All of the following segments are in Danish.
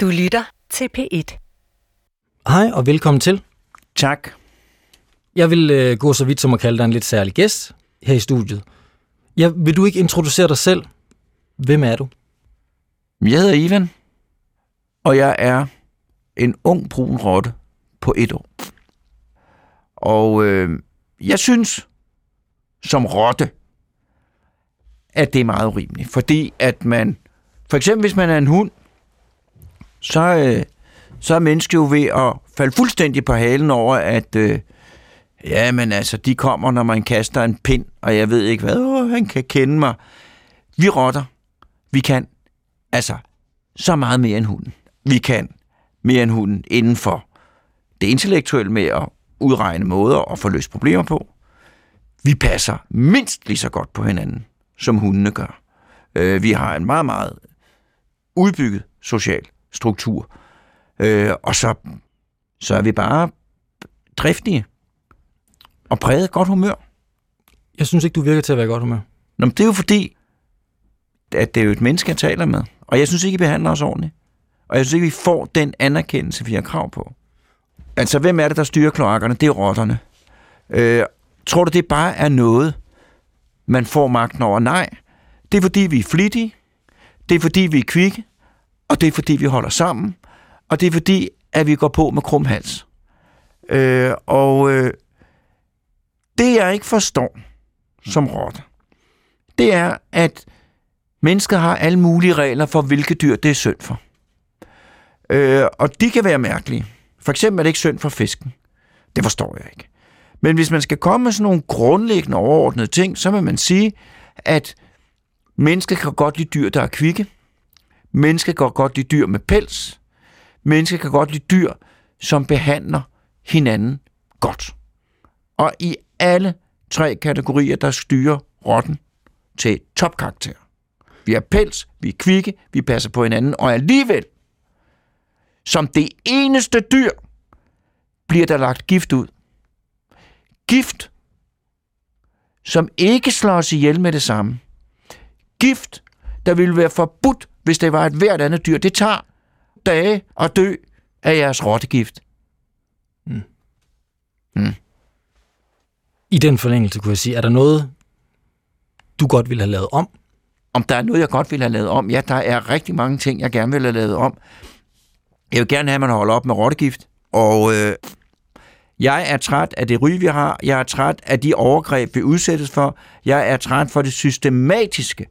Du lytter til P1. Hej og velkommen til. Tak. Jeg vil øh, gå så vidt som at kalde dig en lidt særlig gæst her i studiet. Ja, vil du ikke introducere dig selv? Hvem er du? Jeg hedder Ivan, og jeg er en ung brun rotte på et år. Og øh, jeg synes, som rotte, at det er meget urimeligt. Fordi at man, for eksempel hvis man er en hund, så, øh, så er mennesket jo ved at falde fuldstændig på halen over, at øh, ja, men altså, de kommer, når man kaster en pind, og jeg ved ikke hvad, åh, han kan kende mig. Vi rotter, vi kan altså så meget mere end hunden. Vi kan mere end hunden inden for det intellektuelle med at udregne måder at få løst problemer på. Vi passer mindst lige så godt på hinanden, som hundene gør. Øh, vi har en meget, meget udbygget social struktur. Øh, og så, så er vi bare driftige og præget af godt humør. Jeg synes ikke, du virker til at være godt humør. Nå, men det er jo fordi, at det er jo et menneske, jeg taler med. Og jeg synes ikke, I behandler os ordentligt. Og jeg synes ikke, vi får den anerkendelse, vi har krav på. Altså, hvem er det, der styrer kloakkerne? Det er rotterne. Øh, tror du, det bare er noget, man får magten over? Nej. Det er fordi, vi er flittige. Det er fordi, vi er kvikke. Og det er fordi, vi holder sammen. Og det er fordi, at vi går på med krum hals. Øh, og øh, det, jeg ikke forstår som rotte, det er, at mennesker har alle mulige regler for, hvilke dyr det er synd for. Øh, og de kan være mærkelige. For eksempel er det ikke synd for fisken. Det forstår jeg ikke. Men hvis man skal komme med sådan nogle grundlæggende overordnede ting, så vil man sige, at mennesker kan godt lide dyr, der er kvikke. Mennesket kan godt lide dyr med pels. Mennesket kan godt lide dyr, som behandler hinanden godt. Og i alle tre kategorier, der styrer rotten til topkarakter. Vi har pels, vi er kvikke, vi passer på hinanden, og alligevel, som det eneste dyr, bliver der lagt gift ud. Gift, som ikke slår os ihjel med det samme. Gift, der ville være forbudt, hvis det var et hvert andet dyr. Det tager dage at dø af jeres rottegift. Mm. Mm. I den forlængelse kunne jeg sige, er der noget, du godt ville have lavet om? Om der er noget, jeg godt ville have lavet om? Ja, der er rigtig mange ting, jeg gerne vil have lavet om. Jeg vil gerne have, at man holder op med rottegift. Og øh, jeg er træt af det ryg, vi har. Jeg er træt af de overgreb, vi udsættes for. Jeg er træt for det systematiske,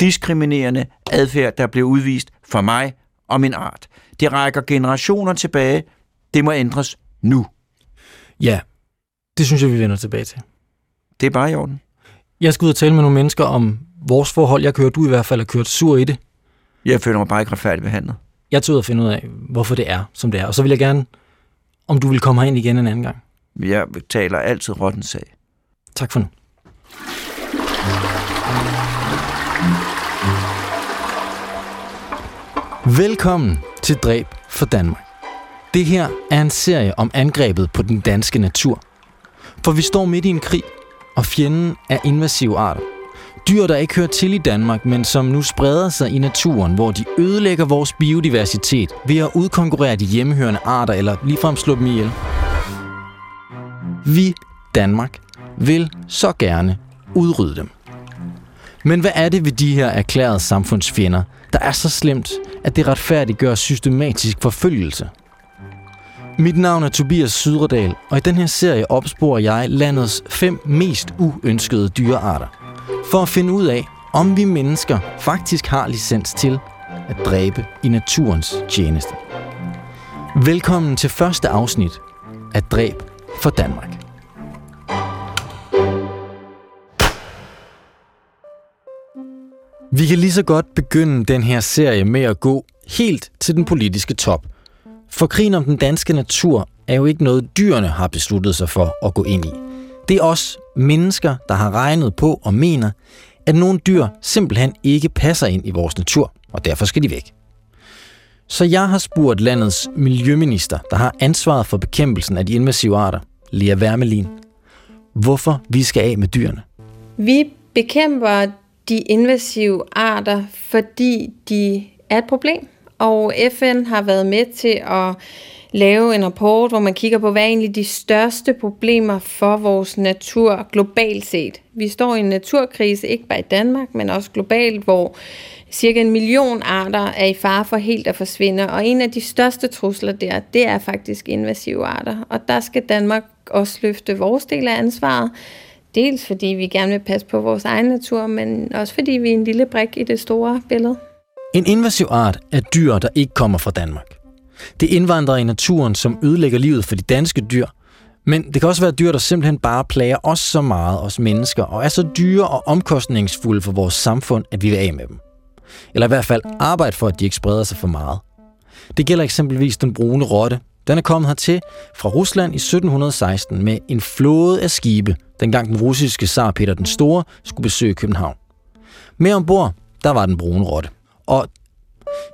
diskriminerende adfærd, der bliver udvist for mig og min art. Det rækker generationer tilbage. Det må ændres nu. Ja, det synes jeg, vi vender tilbage til. Det er bare i orden. Jeg skal ud og tale med nogle mennesker om vores forhold. Jeg kører, du i hvert fald har kørt sur i det. Jeg føler mig bare ikke retfærdigt behandlet. Jeg tager ud og finde ud af, hvorfor det er, som det er. Og så vil jeg gerne, om du vil komme herind igen en anden gang. Jeg taler altid rottens sag. Tak for nu. Velkommen til Dræb for Danmark. Det her er en serie om angrebet på den danske natur. For vi står midt i en krig, og fjenden er invasive arter. Dyr, der ikke hører til i Danmark, men som nu spreder sig i naturen, hvor de ødelægger vores biodiversitet ved at udkonkurrere de hjemmehørende arter eller ligefrem slå dem ihjel. Vi, Danmark, vil så gerne udrydde dem. Men hvad er det ved de her erklærede samfundsfjender, der er så slemt, at det retfærdiggør systematisk forfølgelse? Mit navn er Tobias Sydredal, og i den her serie opsporer jeg landets fem mest uønskede dyrearter. For at finde ud af, om vi mennesker faktisk har licens til at dræbe i naturens tjeneste. Velkommen til første afsnit af Dræb for Danmark. Vi kan lige så godt begynde den her serie med at gå helt til den politiske top. For krigen om den danske natur er jo ikke noget, dyrene har besluttet sig for at gå ind i. Det er os mennesker, der har regnet på og mener, at nogle dyr simpelthen ikke passer ind i vores natur, og derfor skal de væk. Så jeg har spurgt landets miljøminister, der har ansvaret for bekæmpelsen af de invasive arter, Lea Wermelin, hvorfor vi skal af med dyrene. Vi bekæmper de invasive arter, fordi de er et problem, og FN har været med til at lave en rapport, hvor man kigger på, hvad er egentlig de største problemer for vores natur globalt set. Vi står i en naturkrise, ikke bare i Danmark, men også globalt, hvor cirka en million arter er i fare for helt at forsvinde, og en af de største trusler der, det er faktisk invasive arter, og der skal Danmark også løfte vores del af ansvaret, dels fordi vi gerne vil passe på vores egen natur, men også fordi vi er en lille brik i det store billede. En invasiv art er dyr, der ikke kommer fra Danmark. Det indvandrer i naturen, som ødelægger livet for de danske dyr, men det kan også være dyr, der simpelthen bare plager os så meget, os mennesker, og er så dyre og omkostningsfulde for vores samfund, at vi vil af med dem. Eller i hvert fald arbejde for, at de ikke spreder sig for meget. Det gælder eksempelvis den brune rotte. Den er kommet hertil fra Rusland i 1716 med en flåde af skibe, dengang den russiske zar Peter den Store skulle besøge København. Med ombord, der var den brune rotte. Og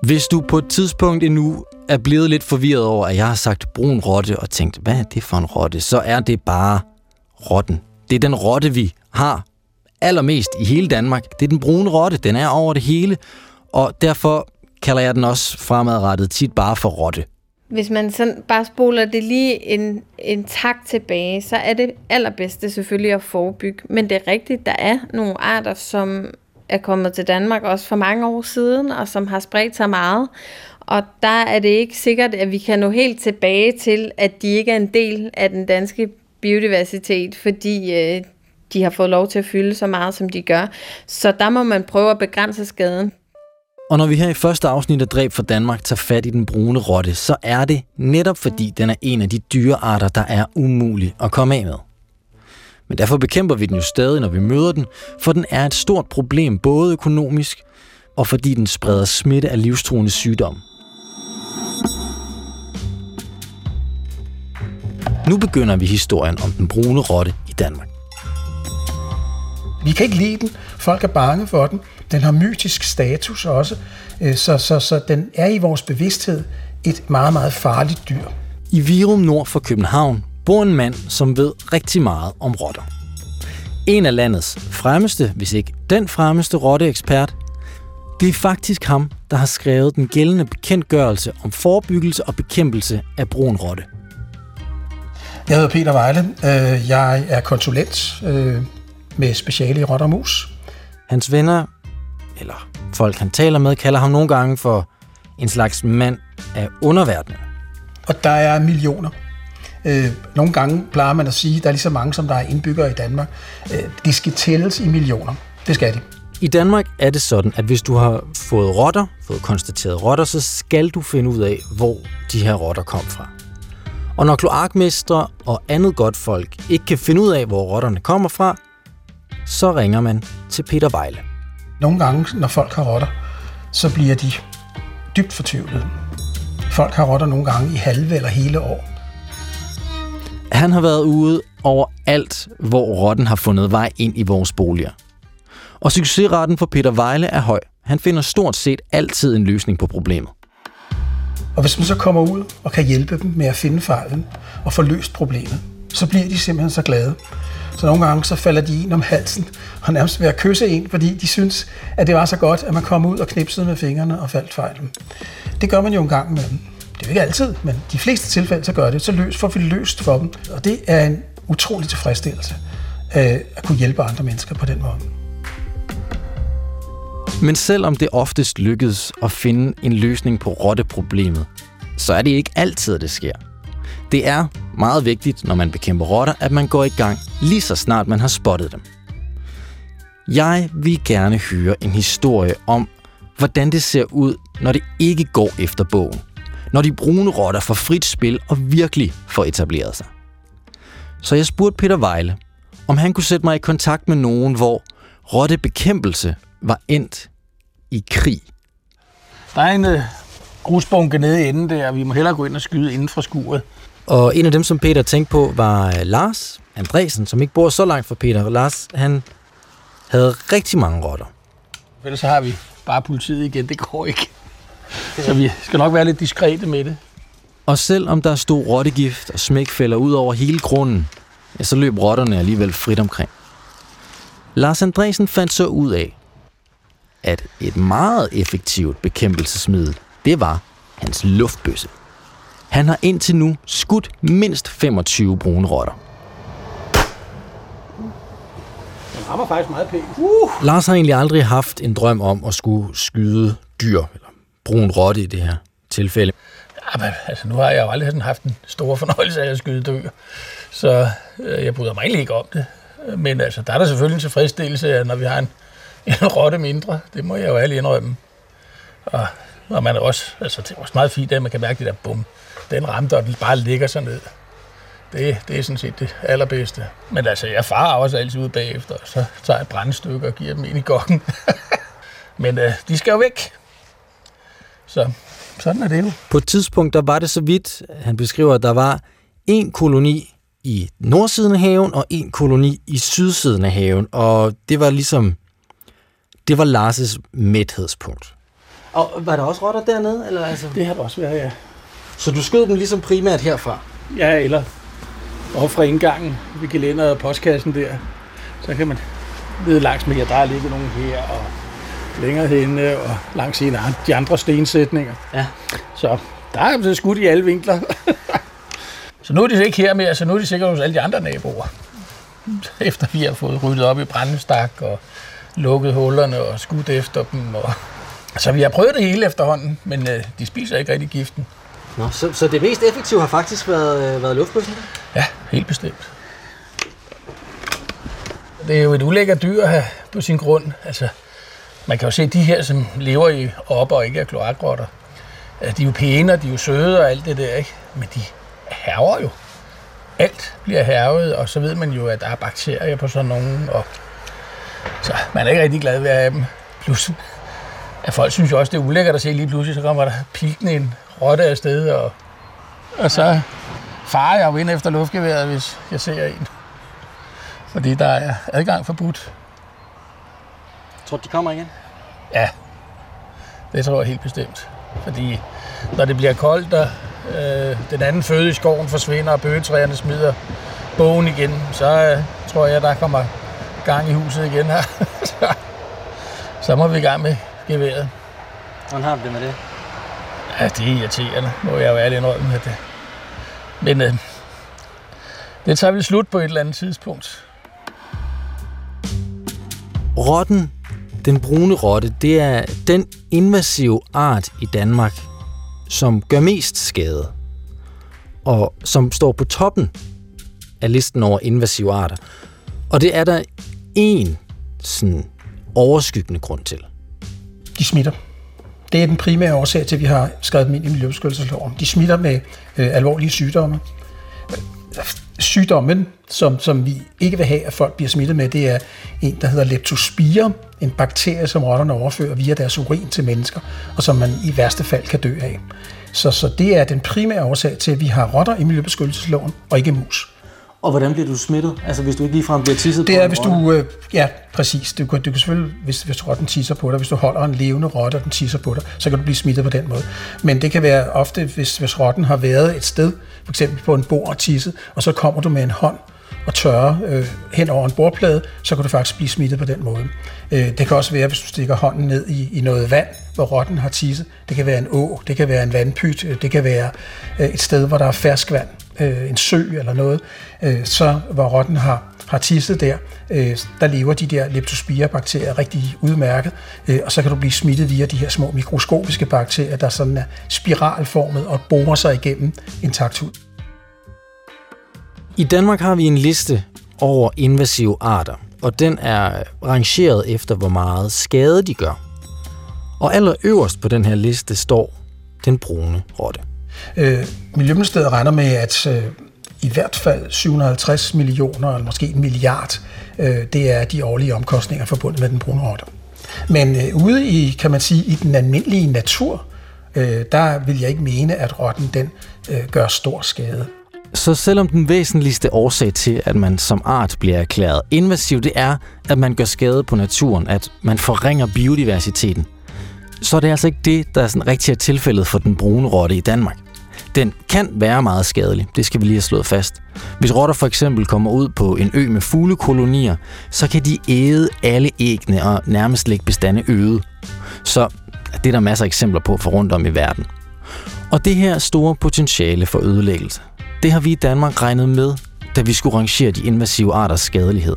hvis du på et tidspunkt endnu er blevet lidt forvirret over, at jeg har sagt brun rotte og tænkt, hvad er det for en rotte, så er det bare rotten. Det er den rotte, vi har allermest i hele Danmark. Det er den brune rotte. Den er over det hele, og derfor kalder jeg den også fremadrettet tit bare for rotte. Hvis man sådan bare spoler det lige en, en tak tilbage, så er det allerbedste selvfølgelig at forebygge. Men det er rigtigt, der er nogle arter, som er kommet til Danmark også for mange år siden, og som har spredt sig meget. Og der er det ikke sikkert, at vi kan nå helt tilbage til, at de ikke er en del af den danske biodiversitet, fordi øh, de har fået lov til at fylde så meget, som de gør. Så der må man prøve at begrænse skaden. Og når vi her i første afsnit af Dræb for Danmark tager fat i den brune rotte, så er det netop fordi den er en af de dyrearter, der er umulig at komme af med. Men derfor bekæmper vi den jo stadig, når vi møder den, for den er et stort problem både økonomisk og fordi den spreder smitte af livstruende sygdom. Nu begynder vi historien om den brune rotte i Danmark. Vi kan ikke lide den. Folk er bange for den. Den har mytisk status også, øh, så, så, så den er i vores bevidsthed et meget, meget farligt dyr. I Virum nord for København bor en mand, som ved rigtig meget om rotter. En af landets fremmeste, hvis ikke den fremmeste rotteekspert, det er faktisk ham, der har skrevet den gældende bekendtgørelse om forebyggelse og bekæmpelse af brun rotte. Jeg hedder Peter Vejle. Øh, jeg er konsulent øh, med speciale i rotter og mus. Hans venner, eller folk han taler med, kalder ham nogle gange for en slags mand af underverdenen. Og der er millioner. Øh, nogle gange plejer man at sige, at der er lige så mange, som der er indbyggere i Danmark. De skal tælles i millioner. Det skal de. I Danmark er det sådan, at hvis du har fået rotter, fået konstateret rotter, så skal du finde ud af, hvor de her rotter kom fra. Og når kloakmestre og andet godt folk ikke kan finde ud af, hvor rotterne kommer fra, så ringer man til Peter Vejle. Nogle gange, når folk har rotter, så bliver de dybt fortvivlede. Folk har rotter nogle gange i halve eller hele år. Han har været ude over alt, hvor rotten har fundet vej ind i vores boliger. Og succesraten for Peter Vejle er høj. Han finder stort set altid en løsning på problemet. Og hvis man så kommer ud og kan hjælpe dem med at finde fejlen og få løst problemet, så bliver de simpelthen så glade. Så nogle gange så falder de en om halsen og nærmest ved at kysse en, fordi de synes, at det var så godt, at man kom ud og knipsede med fingrene og faldt fejl. Det gør man jo en gang med dem. Det er jo ikke altid, men de fleste tilfælde så gør det. Så løs, får vi løst for dem. Og det er en utrolig tilfredsstillelse øh, at kunne hjælpe andre mennesker på den måde. Men selvom det oftest lykkedes at finde en løsning på rotteproblemet, så er det ikke altid, at det sker. Det er meget vigtigt, når man bekæmper rotter, at man går i gang lige så snart man har spottet dem. Jeg vil gerne høre en historie om, hvordan det ser ud, når det ikke går efter bogen. Når de brune rotter får frit spil og virkelig får etableret sig. Så jeg spurgte Peter Vejle, om han kunne sætte mig i kontakt med nogen, hvor rottebekæmpelse var endt i krig. Der er en øh, grusbunke nede i enden der, og vi må hellere gå ind og skyde inden fra skuret. Og en af dem, som Peter tænkte på, var øh, Lars Andresen, som ikke bor så langt fra Peter. Lars, han havde rigtig mange rotter. Ellers så har vi bare politiet igen. Det går ikke. Så vi skal nok være lidt diskrete med det. Og selvom der stod rottegift og smækfælder ud over hele grunden, ja, så løb rotterne alligevel frit omkring. Lars Andresen fandt så ud af, at et meget effektivt bekæmpelsesmiddel, det var hans luftbøsse. Han har indtil nu skudt mindst 25 brune rotter. Den rammer faktisk meget pænt. Uh. Lars har egentlig aldrig haft en drøm om at skulle skyde dyr, eller brun rotte i det her tilfælde. Jamen, altså, nu har jeg jo aldrig sådan haft en stor fornøjelse af at skyde dyr, så øh, jeg bryder mig egentlig ikke om det. Men altså, der er der selvfølgelig en tilfredsstillelse, når vi har en, en rotte mindre. Det må jeg jo ærligt indrømme. Og, og man er også, altså, det er også meget fint, at man kan mærke det der bum. Den ramte, og den bare ligger sig ned. Det, det er sådan set det allerbedste. Men altså, jeg farer også altid ud bagefter, og så tager jeg et brandstykke og giver dem ind i gokken. Men øh, de skal jo væk. Så sådan er det jo. På et tidspunkt, der var det så vidt, han beskriver, at der var en koloni i nordsiden af haven og en koloni i sydsiden af haven. Og det var ligesom, det var Lars' mæthedspunkt. Og var der også rotter dernede? Eller altså? Det har det også været, ja. Så du skød dem ligesom primært herfra? Ja, eller over fra indgangen ved gelænderet og postkassen der. Så kan man ned langs med, at der er ligget nogen her, og længere henne, og langs en af de andre stensætninger. Ja. Så der er blevet skudt i alle vinkler. så nu er de ikke her mere, så nu er de sikkert hos alle de andre naboer. Efter vi har fået ryddet op i brændestak og lukket hullerne og skudt efter dem. Og... Så vi har prøvet det hele efterhånden, men øh, de spiser ikke rigtig giften. Nå, så, så det mest effektive har faktisk været, øh, været luftbøssen? Ja, helt bestemt. Det er jo et ulækkert dyr at have på sin grund. Altså, man kan jo se, at de her, som lever i oppe og ikke er kloakrotter, øh, de er jo pæne, og de er jo søde og alt det der, ikke? Men de herver jo. Alt bliver hervet, og så ved man jo, at der er bakterier på sådan nogen, og så man er ikke rigtig glad ved at have dem. Plus, at folk synes jo også, det er ulækkert at se lige pludselig, så kommer der pilken en rotte afsted, og, og så farer jeg jo ind efter luftgeværet, hvis jeg ser en. Fordi der er adgang forbudt. Tror du, de kommer igen? Ja, det tror jeg helt bestemt. Fordi når det bliver koldt, og øh, den anden føde i skoven forsvinder, og bøgetræerne smider bogen igen, så øh, tror jeg, der kommer gang i huset igen her. så, så må vi i gang med geværet. Hvordan har du det med det? Ja, det er irriterende, må jeg jo ærlig indrømme. At det. Men øh, det tager vi slut på et eller andet tidspunkt. Rotten, den brune rotte, det er den invasive art i Danmark, som gør mest skade, og som står på toppen af listen over invasive arter. Og det er der en sådan overskyggende grund til. De smitter. Det er den primære årsag til, at vi har skrevet dem ind i Miljøbeskyttelsesloven. De smitter med øh, alvorlige sygdomme. Øh, sygdommen, som, som vi ikke vil have, at folk bliver smittet med, det er en, der hedder leptospira, en bakterie, som rotterne overfører via deres urin til mennesker, og som man i værste fald kan dø af. Så, så det er den primære årsag til, at vi har rotter i Miljøbeskyttelsesloven, og ikke mus. Og hvordan bliver du smittet? Altså hvis du ikke ligefrem bliver tisset Det på er, hvis rotte? du... Øh, ja, præcis. Du kan, du kan selvfølgelig, hvis, hvis rotten tisser på dig, hvis du holder en levende rotte, og den tisser på dig, så kan du blive smittet på den måde. Men det kan være ofte, hvis, hvis rotten har været et sted, for eksempel på en bord og tisset, og så kommer du med en hånd og tørrer øh, hen over en bordplade, så kan du faktisk blive smittet på den måde. Øh, det kan også være, hvis du stikker hånden ned i, i noget vand, hvor rotten har tisset. Det kan være en å, det kan være en vandpyt, øh, det kan være øh, et sted, hvor der er ferskvand, øh, en sø eller noget, øh, så hvor rotten har, har tisset der, øh, der lever de der leptospira-bakterier rigtig udmærket, øh, og så kan du blive smittet via de her små mikroskopiske bakterier, der sådan er spiralformet og borer sig igennem intakt hud. I Danmark har vi en liste over invasive arter, og den er rangeret efter, hvor meget skade de gør. Og allerøverst på den her liste står den brune rotte. Øh, Miljøministeriet regner med, at øh, i hvert fald 750 millioner, eller måske en milliard, øh, det er de årlige omkostninger forbundet med den brune rotte. Men øh, ude i, kan man sige, i den almindelige natur, øh, der vil jeg ikke mene, at rotten den øh, gør stor skade. Så selvom den væsentligste årsag til, at man som art bliver erklæret invasiv, det er, at man gør skade på naturen, at man forringer biodiversiteten, så er det altså ikke det, der er sådan rigtig er tilfældet for den brune rotte i Danmark. Den kan være meget skadelig, det skal vi lige have slået fast. Hvis rotter for eksempel kommer ud på en ø med fuglekolonier, så kan de æde alle æggene og nærmest lægge bestande øde. Så Det er der masser af eksempler på for rundt om i verden. Og det her store potentiale for ødelæggelse, det har vi i Danmark regnet med, da vi skulle rangere de invasive arters skadelighed.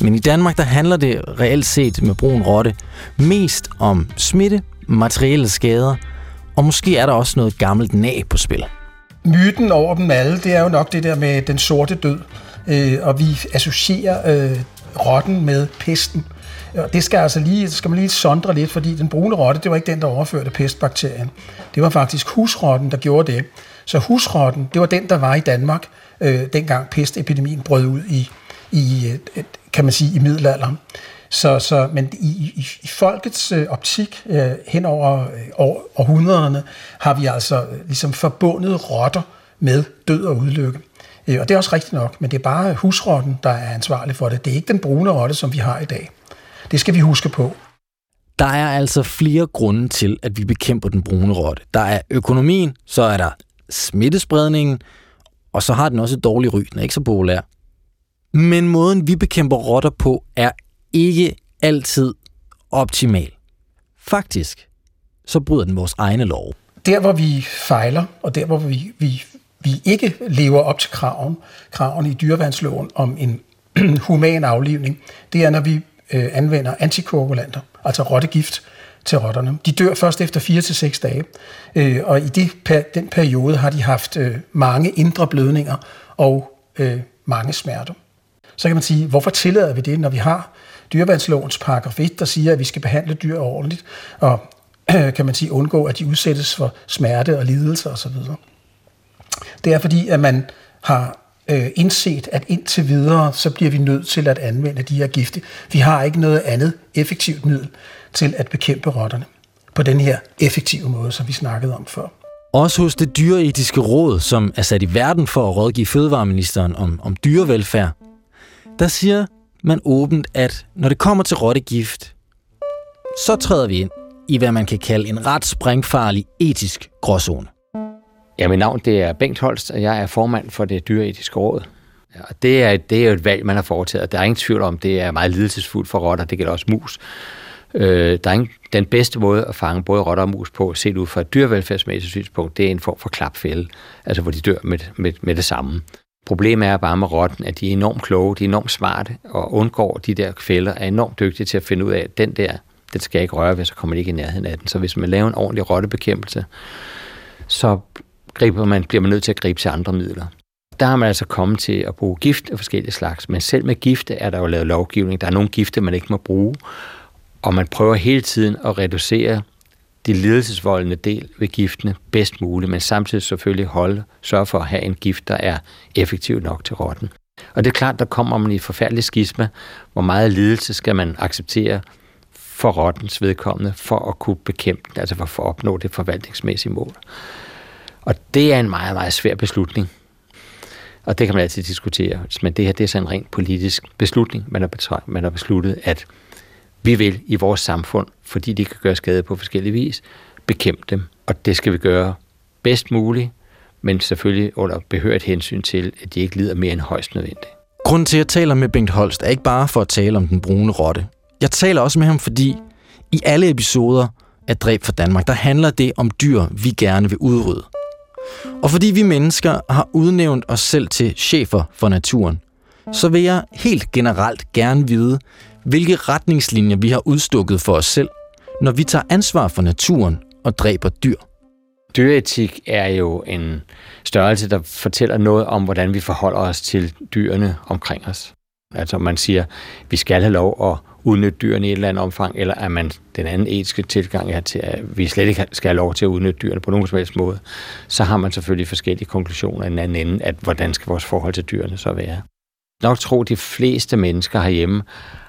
Men i Danmark, der handler det reelt set med brun rotte mest om smitte, materielle skader, og måske er der også noget gammelt nag på spil. Myten over dem alle, det er jo nok det der med den sorte død, øh, og vi associerer øh, rotten med pesten. Og det skal, altså lige, skal man lige sondre lidt, fordi den brune rotte, det var ikke den, der overførte pestbakterien. Det var faktisk husrotten, der gjorde det. Så husrotten, det var den, der var i Danmark, øh, dengang pestepidemien brød ud i, i øh, kan man sige, i middelalderen. Så, så, men i, i, i folkets øh, optik øh, hen over øh, år, århundrederne har vi altså øh, ligesom forbundet rotter med død og udlykke. Øh, og det er også rigtigt nok, men det er bare husrotten, der er ansvarlig for det. Det er ikke den brune rotte, som vi har i dag. Det skal vi huske på. Der er altså flere grunde til, at vi bekæmper den brune rotte. Der er økonomien, så er der smittespredningen, og så har den også et dårligt ry. Den er ikke så populær. Men måden, vi bekæmper rotter på, er ikke altid optimal. Faktisk, så bryder den vores egne lov. Der, hvor vi fejler, og der, hvor vi, vi, vi ikke lever op til kraven, kraven i dyrevandsloven om en human aflivning, det er, når vi øh, anvender antikoagulanter, altså rottegift til rotterne. De dør først efter 4 til seks dage, øh, og i det, per, den periode har de haft øh, mange indre blødninger og øh, mange smerter. Så kan man sige, hvorfor tillader vi det, når vi har dyreværnslovens paragraf 1, der siger, at vi skal behandle dyr ordentligt, og kan man sige, undgå, at de udsættes for smerte og lidelse osv. Det er fordi, at man har øh, indset, at indtil videre, så bliver vi nødt til at anvende de her gifte. Vi har ikke noget andet effektivt middel til at bekæmpe rotterne på den her effektive måde, som vi snakkede om før. Også hos det dyreetiske råd, som er sat i verden for at rådgive fødevareministeren om, om dyrevelfærd, der siger man åbent, at når det kommer til rottegift, så træder vi ind i, hvad man kan kalde en ret sprængfarlig etisk gråzone. Ja, mit navn det er Bengt Holst, og jeg er formand for det dyreetiske råd. Ja, og det, er, det er jo et valg, man har foretaget. Der er ingen tvivl om, det er meget lidelsesfuldt for rotter. Det gælder også mus. Øh, der er ingen, den bedste måde at fange både rotter og mus på, set ud fra et dyrevelfærdsmæssigt synspunkt, det er en form for klapfælde, altså hvor de dør med, med, med det samme. Problemet er bare med rotten, at de er enormt kloge, de er enormt smarte, og undgår de der fælder, er enormt dygtige til at finde ud af, at den der, den skal jeg ikke røre ved, så kommer de ikke i nærheden af den. Så hvis man laver en ordentlig rottebekæmpelse, så griber man, bliver man nødt til at gribe til andre midler. Der har man altså kommet til at bruge gift af forskellige slags, men selv med gifte er der jo lavet lovgivning. Der er nogle gifte, man ikke må bruge, og man prøver hele tiden at reducere de lidelsesvoldende del ved giftene bedst muligt, men samtidig selvfølgelig holde, sørge for at have en gift, der er effektiv nok til rotten. Og det er klart, der kommer man i et forfærdeligt skisma, hvor meget lidelse skal man acceptere for rottens vedkommende, for at kunne bekæmpe den, altså for at opnå det forvaltningsmæssige mål. Og det er en meget, meget svær beslutning. Og det kan man altid diskutere. Men det her det er så en rent politisk beslutning, man har, man har besluttet, at vi vil i vores samfund, fordi de kan gøre skade på forskellige vis, bekæmpe dem. Og det skal vi gøre bedst muligt, men selvfølgelig under behørigt hensyn til, at de ikke lider mere end højst nødvendigt. Grunden til, at jeg taler med Bengt Holst, er ikke bare for at tale om den brune rotte. Jeg taler også med ham, fordi i alle episoder af Dræb for Danmark, der handler det om dyr, vi gerne vil udrydde. Og fordi vi mennesker har udnævnt os selv til chefer for naturen, så vil jeg helt generelt gerne vide, hvilke retningslinjer vi har udstukket for os selv, når vi tager ansvar for naturen og dræber dyr. Dyreetik er jo en størrelse, der fortæller noget om, hvordan vi forholder os til dyrene omkring os. Altså man siger, vi skal have lov at udnytte dyrene i et eller andet omfang, eller er man den anden etiske tilgang er til, at vi slet ikke skal have lov til at udnytte dyrene på nogen som helst måde, så har man selvfølgelig forskellige konklusioner i den anden ende, at hvordan skal vores forhold til dyrene så være. Nok tro, de fleste mennesker herhjemme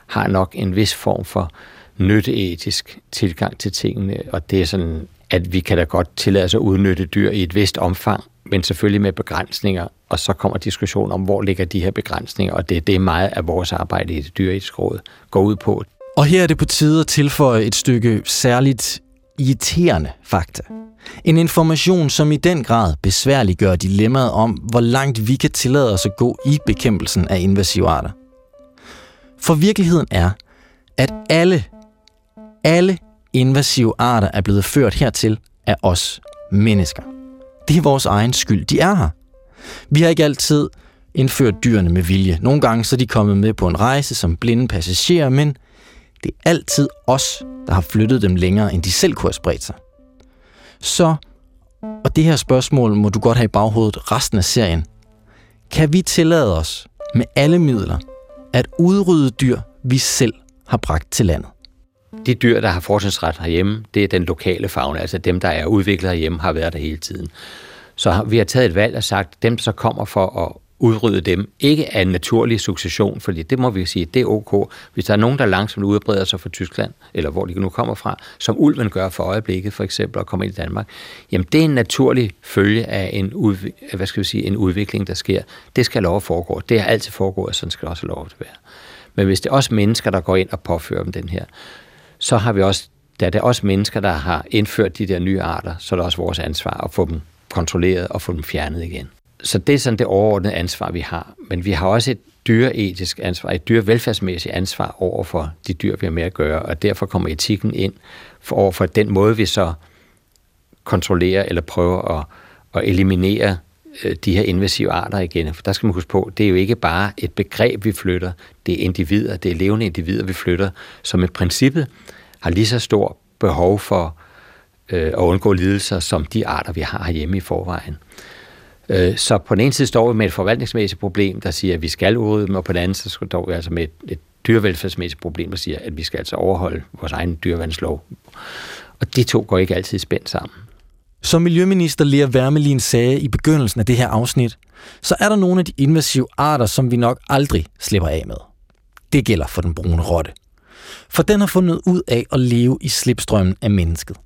har nok en vis form for nytteetisk tilgang til tingene, og det er sådan, at vi kan da godt tillade os at udnytte dyr i et vist omfang, men selvfølgelig med begrænsninger, og så kommer diskussionen om, hvor ligger de her begrænsninger, og det er det meget af vores arbejde i det dyreetiske råd går ud på. Og her er det på tide at tilføje et stykke særligt irriterende fakta. En information, som i den grad besværliggør dilemmaet om, hvor langt vi kan tillade os at gå i bekæmpelsen af invasive arter. For virkeligheden er, at alle, alle invasive arter er blevet ført hertil af os mennesker. Det er vores egen skyld. De er her. Vi har ikke altid indført dyrene med vilje. Nogle gange så er de kommet med på en rejse som blinde passagerer, men det er altid os, der har flyttet dem længere, end de selv kunne have spredt sig. Så, og det her spørgsmål må du godt have i baghovedet resten af serien, kan vi tillade os med alle midler at udrydde dyr, vi selv har bragt til landet? De dyr, der har fortrinsret herhjemme, det er den lokale fauna, altså dem, der er udviklet herhjemme, har været der hele tiden. Så vi har taget et valg og sagt, at dem, der så kommer for at udrydde dem, ikke af en naturlig succession, fordi det må vi sige, det er ok. Hvis der er nogen, der langsomt udbreder sig fra Tyskland, eller hvor de nu kommer fra, som ulven gør for øjeblikket for eksempel, og kommer ind i Danmark, jamen det er en naturlig følge af en, udv- hvad skal vi sige, en udvikling, der sker. Det skal lov at foregå. Det har altid foregået, og sådan skal det også lov at være. Men hvis det er også mennesker, der går ind og påfører dem den her, så har vi også, da det er også mennesker, der har indført de der nye arter, så er det også vores ansvar at få dem kontrolleret og få dem fjernet igen. Så det er sådan det overordnede ansvar, vi har. Men vi har også et dyreetisk ansvar, et dyrevelfærdsmæssigt ansvar over for de dyr, vi har med at gøre, og derfor kommer etikken ind for over for den måde, vi så kontrollerer eller prøver at, at eliminere øh, de her invasive arter igen. For der skal man huske på, det er jo ikke bare et begreb, vi flytter. Det er individer, det er levende individer, vi flytter, som i princippet har lige så stor behov for øh, at undgå lidelser, som de arter, vi har hjemme i forvejen. Øh, så på den ene side står vi med et forvaltningsmæssigt problem, der siger, at vi skal udrydde dem, og på den anden side står vi altså med et, et dyrevelfærdsmæssigt problem, der siger, at vi skal altså overholde vores egen dyrevandslov. Og de to går ikke altid spændt sammen. Som Miljøminister Lea Wermelin sagde i begyndelsen af det her afsnit, så er der nogle af de invasive arter, som vi nok aldrig slipper af med. Det gælder for den brune rotte. For den har fundet ud af at leve i slipstrømmen af mennesket.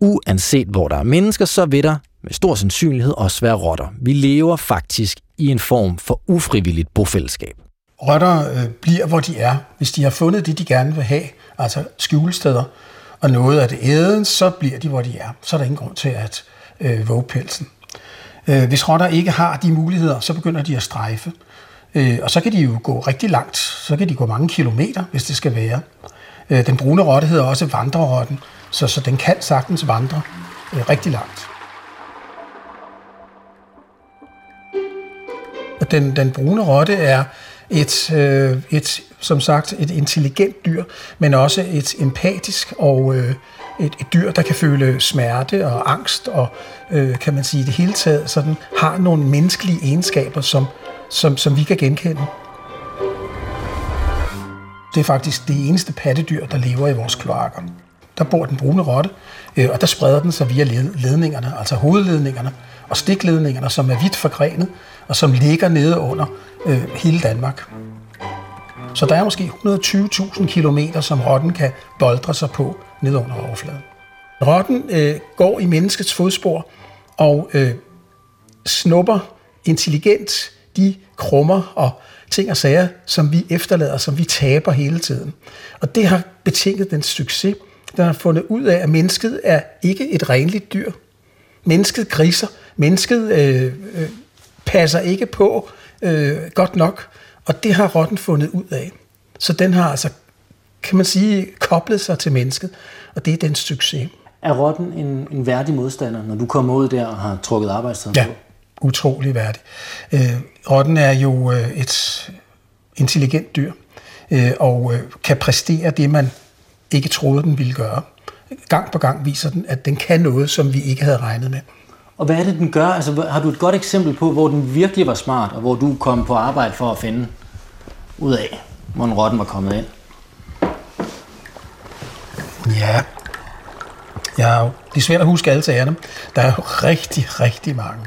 Uanset hvor der er mennesker, så vil der med stor sandsynlighed også være rotter. Vi lever faktisk i en form for ufrivilligt bofællesskab. Rotter øh, bliver, hvor de er. Hvis de har fundet det, de gerne vil have, altså skjulesteder, og noget af det æden, så bliver de, hvor de er. Så er der ingen grund til at øh, våge pelsen. Øh, hvis rotter ikke har de muligheder, så begynder de at strejfe. Øh, og så kan de jo gå rigtig langt. Så kan de gå mange kilometer, hvis det skal være. Øh, den brune rotte hedder også vandrerotten, så, så den kan sagtens vandre øh, rigtig langt. Og den, den brune rotte er et, øh, et, som sagt, et intelligent dyr, men også et empatisk og øh, et, et dyr, der kan føle smerte og angst og, øh, kan man sige, det hele taget sådan, har nogle menneskelige egenskaber, som, som, som vi kan genkende. Det er faktisk det eneste pattedyr, der lever i vores kloakker. Der bor den brune rotte, øh, og der spreder den sig via ledningerne, altså hovedledningerne og stikledningerne, som er vidt forgrenet, og som ligger nede under øh, hele Danmark. Så der er måske 120.000 km, som rotten kan boldre sig på ned under overfladen. Rotten øh, går i menneskets fodspor og øh, snupper intelligent de krummer og ting og sager, som vi efterlader, som vi taber hele tiden. Og det har betinget den succes, der har fundet ud af, at mennesket er ikke et renligt dyr. Mennesket griser. Mennesket øh, øh, passer ikke på øh, godt nok, og det har rotten fundet ud af. Så den har altså, kan man sige, koblet sig til mennesket, og det er den succes. Er rotten en, en værdig modstander, når du kommer ud der og har trukket arbejdstiden ja, utrolig værdig. Øh, rotten er jo øh, et intelligent dyr, øh, og øh, kan præstere det, man ikke troede, den ville gøre. Gang på gang viser den, at den kan noget, som vi ikke havde regnet med. Og hvad er det, den gør? Altså, har du et godt eksempel på, hvor den virkelig var smart, og hvor du kom på arbejde for at finde ud af, hvor rotten var kommet ind? Ja, Ja, det er svært at huske alle sagerne. Der er jo rigtig, rigtig mange.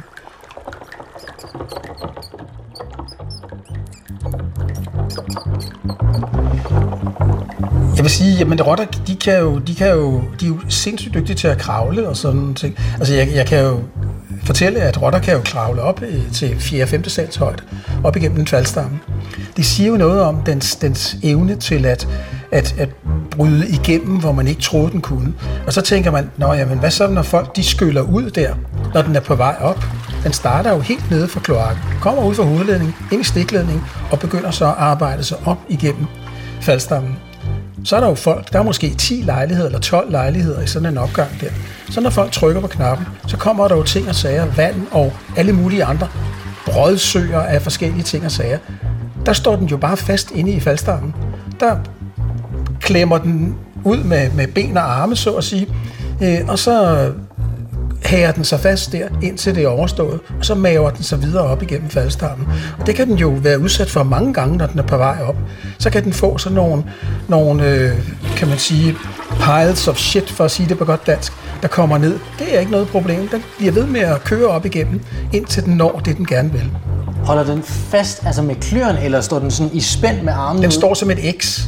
Vil sige, at rotter, de kan jo, de kan jo, de er jo sindssygt dygtige til at kravle og sådan ting. Altså, jeg, jeg kan jo fortælle, at rotter kan jo kravle op øh, til 4. 5. sals højde, op igennem en faldstamme. Det siger jo noget om dens, dens evne til at, at, at bryde igennem, hvor man ikke troede, den kunne. Og så tænker man, nå jamen, hvad så, når folk de skyller ud der, når den er på vej op? Den starter jo helt nede fra kloakken, kommer ud fra hovedledningen, ind i stikledningen, og begynder så at arbejde sig op igennem faldstammen så er der jo folk, der er måske 10 lejligheder eller 12 lejligheder i sådan en opgang der. Så når folk trykker på knappen, så kommer der jo ting og sager, vand og alle mulige andre brødsøger af forskellige ting og sager. Der står den jo bare fast inde i faldstammen. Der klemmer den ud med, med ben og arme, så at sige, øh, og så hager den sig fast der, indtil det er overstået, og så maver den sig videre op igennem faldstammen. Og det kan den jo være udsat for mange gange, når den er på vej op. Så kan den få sådan nogle, nogle øh, kan man sige, piles of shit, for at sige det på godt dansk, der kommer ned. Det er ikke noget problem. Den bliver ved med at køre op igennem, indtil den når det, den gerne vil. Holder den fast altså med kløren, eller står den sådan i spænd med armene? Den ud? står som et X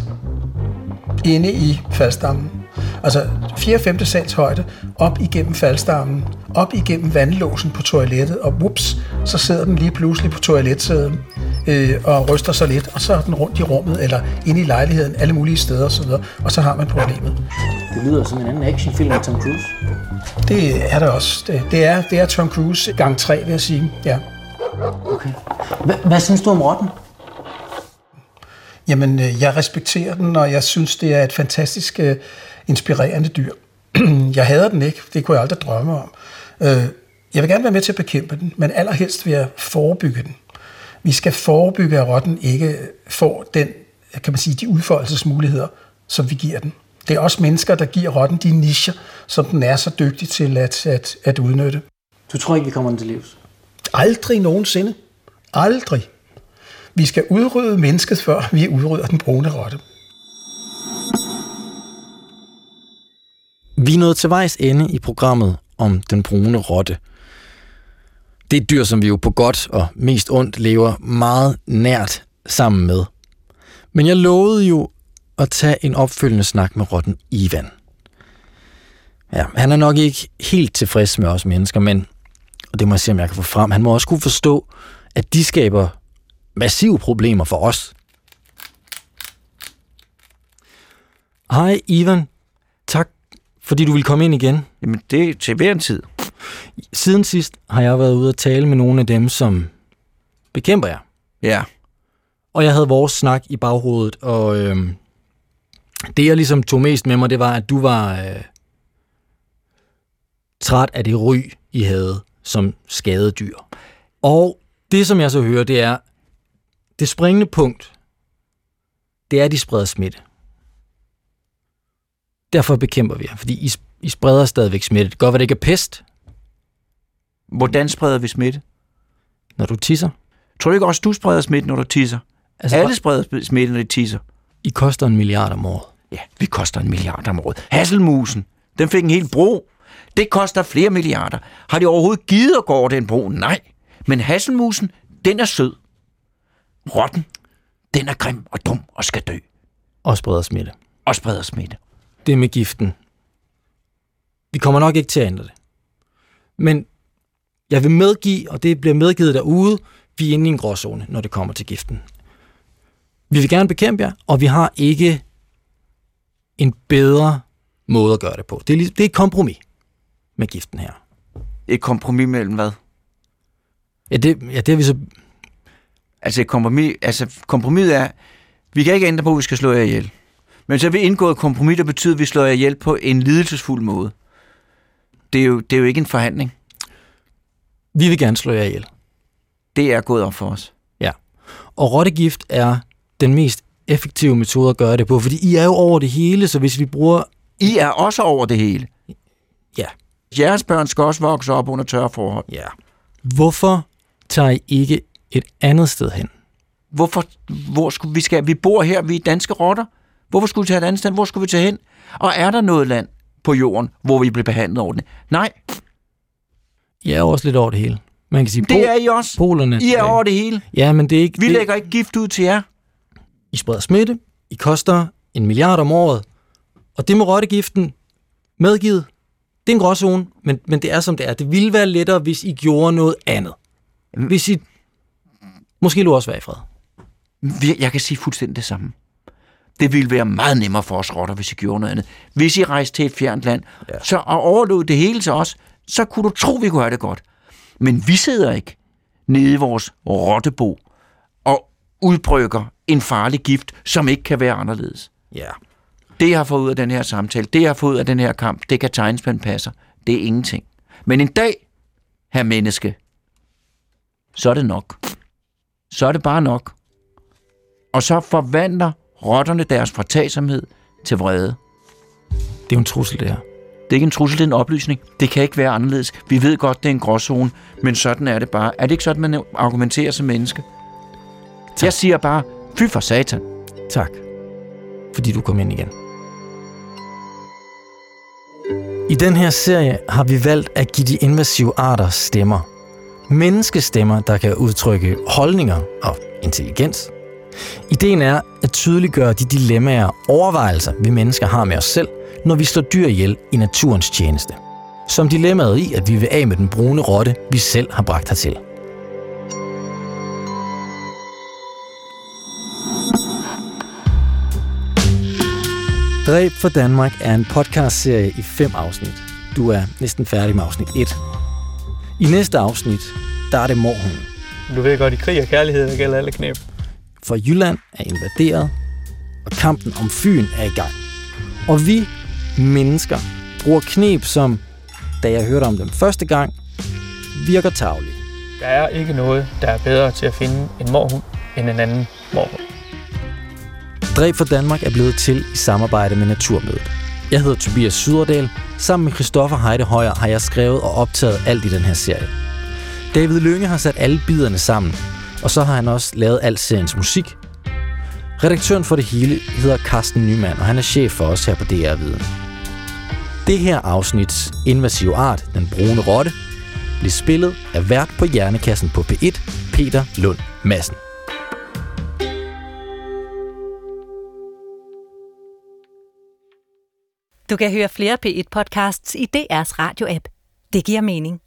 inde i faldstammen. Altså 4-5 sals højde, op igennem faldstammen, op igennem vandlåsen på toilettet, og whoops, så sidder den lige pludselig på toiletsædet øh, og ryster sig lidt, og så er den rundt i rummet, eller inde i lejligheden, alle mulige steder osv., og så har man problemet. Det lyder som en anden actionfilm af Tom Cruise. Det er der også. Det, det, er, det er Tom Cruise gang 3, vil jeg sige. Ja. Okay. Hva- hvad synes du om rotten? Jamen, øh, jeg respekterer den, og jeg synes, det er et fantastisk uh, inspirerende dyr. jeg hader den ikke, det kunne jeg aldrig drømme om. Uh, jeg vil gerne være med til at bekæmpe den, men allerhelst vil jeg forebygge den. Vi skal forebygge, at rotten ikke får den, kan man sige, de udfoldelsesmuligheder, som vi giver den. Det er også mennesker, der giver rotten de nicher, som den er så dygtig til at, at, at udnytte. Du tror ikke, vi kommer den til livs? Aldrig nogensinde. Aldrig. Vi skal udrydde mennesket, før vi udrydder den brune rotte. Vi er nået til vejs ende i programmet om den brune rotte. Det er et dyr, som vi jo på godt og mest ondt lever meget nært sammen med. Men jeg lovede jo at tage en opfølgende snak med rotten Ivan. Ja, han er nok ikke helt tilfreds med os mennesker, men, og det må jeg se, om jeg kan få frem, han må også kunne forstå, at de skaber massive problemer for os. Hej Ivan, fordi du vil komme ind igen. Jamen, det er til hver en tid. Siden sidst har jeg været ude at tale med nogle af dem, som bekæmper jer. Ja. Og jeg havde vores snak i baghovedet, og øhm, det jeg ligesom tog mest med mig, det var, at du var øh, træt af det ry, I havde som skadedyr. Og det, som jeg så hører, det er, det springende punkt, det er, at de spreder smitte. Derfor bekæmper vi jer, fordi I, I spreder stadigvæk smitte. Det godt være, det ikke er pest, Hvordan spreder vi smitte? når du tisser. Tror du ikke også, du spreder smitte, når du tisser? Altså, Alle spreder sp- smitte, når de tisser. I koster en milliard om året. Ja, vi koster en milliard om året. Hasselmusen, den fik en hel bro. Det koster flere milliarder. Har de overhovedet givet at gå over den bro? Nej. Men Hasselmusen, den er sød. Rotten, den er grim og dum og skal dø. Og spreder smitte. Og spreder smitte. Det med giften. Vi kommer nok ikke til at ændre det. Men jeg vil medgive, og det bliver medgivet derude, vi er inde i en gråzone, når det kommer til giften. Vi vil gerne bekæmpe jer, og vi har ikke en bedre måde at gøre det på. Det er, ligesom, det er et kompromis med giften her. Et kompromis mellem hvad? Ja, det, ja, det er vi så... Altså et kompromis, altså kompromis er, vi kan ikke ændre på, at vi skal slå jer ihjel. Men så har vi indgået et kompromis, der betyder, at vi slår jer ihjel på en lidelsesfuld måde. Det er jo, det er jo ikke en forhandling. Vi vil gerne slå jer ihjel. Det er gået op for os. Og rottegift er den mest effektive metode at gøre det på, fordi I er jo over det hele, så hvis vi bruger... I er også over det hele. Ja. Jeres børn skal også vokse op under tørre forhold. Ja. Hvorfor tager I ikke et andet sted hen? Hvorfor, hvor skulle vi skal? Vi bor her, vi er danske rotter. Hvorfor skulle vi tage et andet sted? Hvor skulle vi tage hen? Og er der noget land på jorden, hvor vi bliver behandlet ordentligt? Nej, I er også lidt over det hele. Man kan sige, det er I også. polerne... I er over det hele. Ja, men det er ikke... Vi det, lægger ikke gift ud til jer. I spreder smitte. I koster en milliard om året. Og det med rottegiften, medgivet, det er en gråzone, men, men det er som det er. Det ville være lettere, hvis I gjorde noget andet. Hvis I... Måske lå også være i fred. Jeg kan sige fuldstændig det samme. Det ville være meget nemmere for os rotter, hvis I gjorde noget andet. Hvis I rejste til et fjernt land, ja. så og overlod det hele til os, så kunne du tro, vi kunne have det godt. Men vi sidder ikke nede i vores rottebo og udbrygger en farlig gift, som ikke kan være anderledes. Ja. det jeg har fået ud af den her samtale, det jeg har fået ud af den her kamp, det kan en passer. Det er ingenting. Men en dag, her menneske, så er det nok. Så er det bare nok. Og så forvandler rotterne deres fortagsomhed til vrede. Det er jo en trussel, det her. Det er ikke en trussel, det er en oplysning. Det kan ikke være anderledes. Vi ved godt, det er en gråzone, men sådan er det bare. Er det ikke sådan, man argumenterer som menneske? Tak. Jeg siger bare, fy for satan. Tak, fordi du kom ind igen. I den her serie har vi valgt at give de invasive arter stemmer. Menneskestemmer, der kan udtrykke holdninger og intelligens. Ideen er at tydeliggøre de dilemmaer og overvejelser, vi mennesker har med os selv, når vi slår dyr ihjel i naturens tjeneste. Som dilemmaet i, at vi vil af med den brune rotte, vi selv har bragt hertil. Dræb for Danmark er en podcastserie i fem afsnit. Du er næsten færdig med afsnit 1. I næste afsnit, der er det morhunden. Du ved godt, i krig og kærlighed der gælder alle knæb. For Jylland er invaderet, og kampen om Fyn er i gang. Og vi mennesker bruger knep, som, da jeg hørte om dem første gang, virker tavlige. Der er ikke noget, der er bedre til at finde en morhund end en anden morhund. Dræb for Danmark er blevet til i samarbejde med Naturmødet. Jeg hedder Tobias Syderdal. Sammen med Christoffer Heide Højer har jeg skrevet og optaget alt i den her serie. David Lønge har sat alle biderne sammen, og så har han også lavet al seriens musik. Redaktøren for det hele hedder Carsten Nyman, og han er chef for os her på DR Viden. Det her afsnit, Invasiv Art, den brune rotte, blev spillet af vært på Hjernekassen på P1, Peter Lund Madsen. Du kan høre flere P1-podcasts i DR's radio-app. Det giver mening.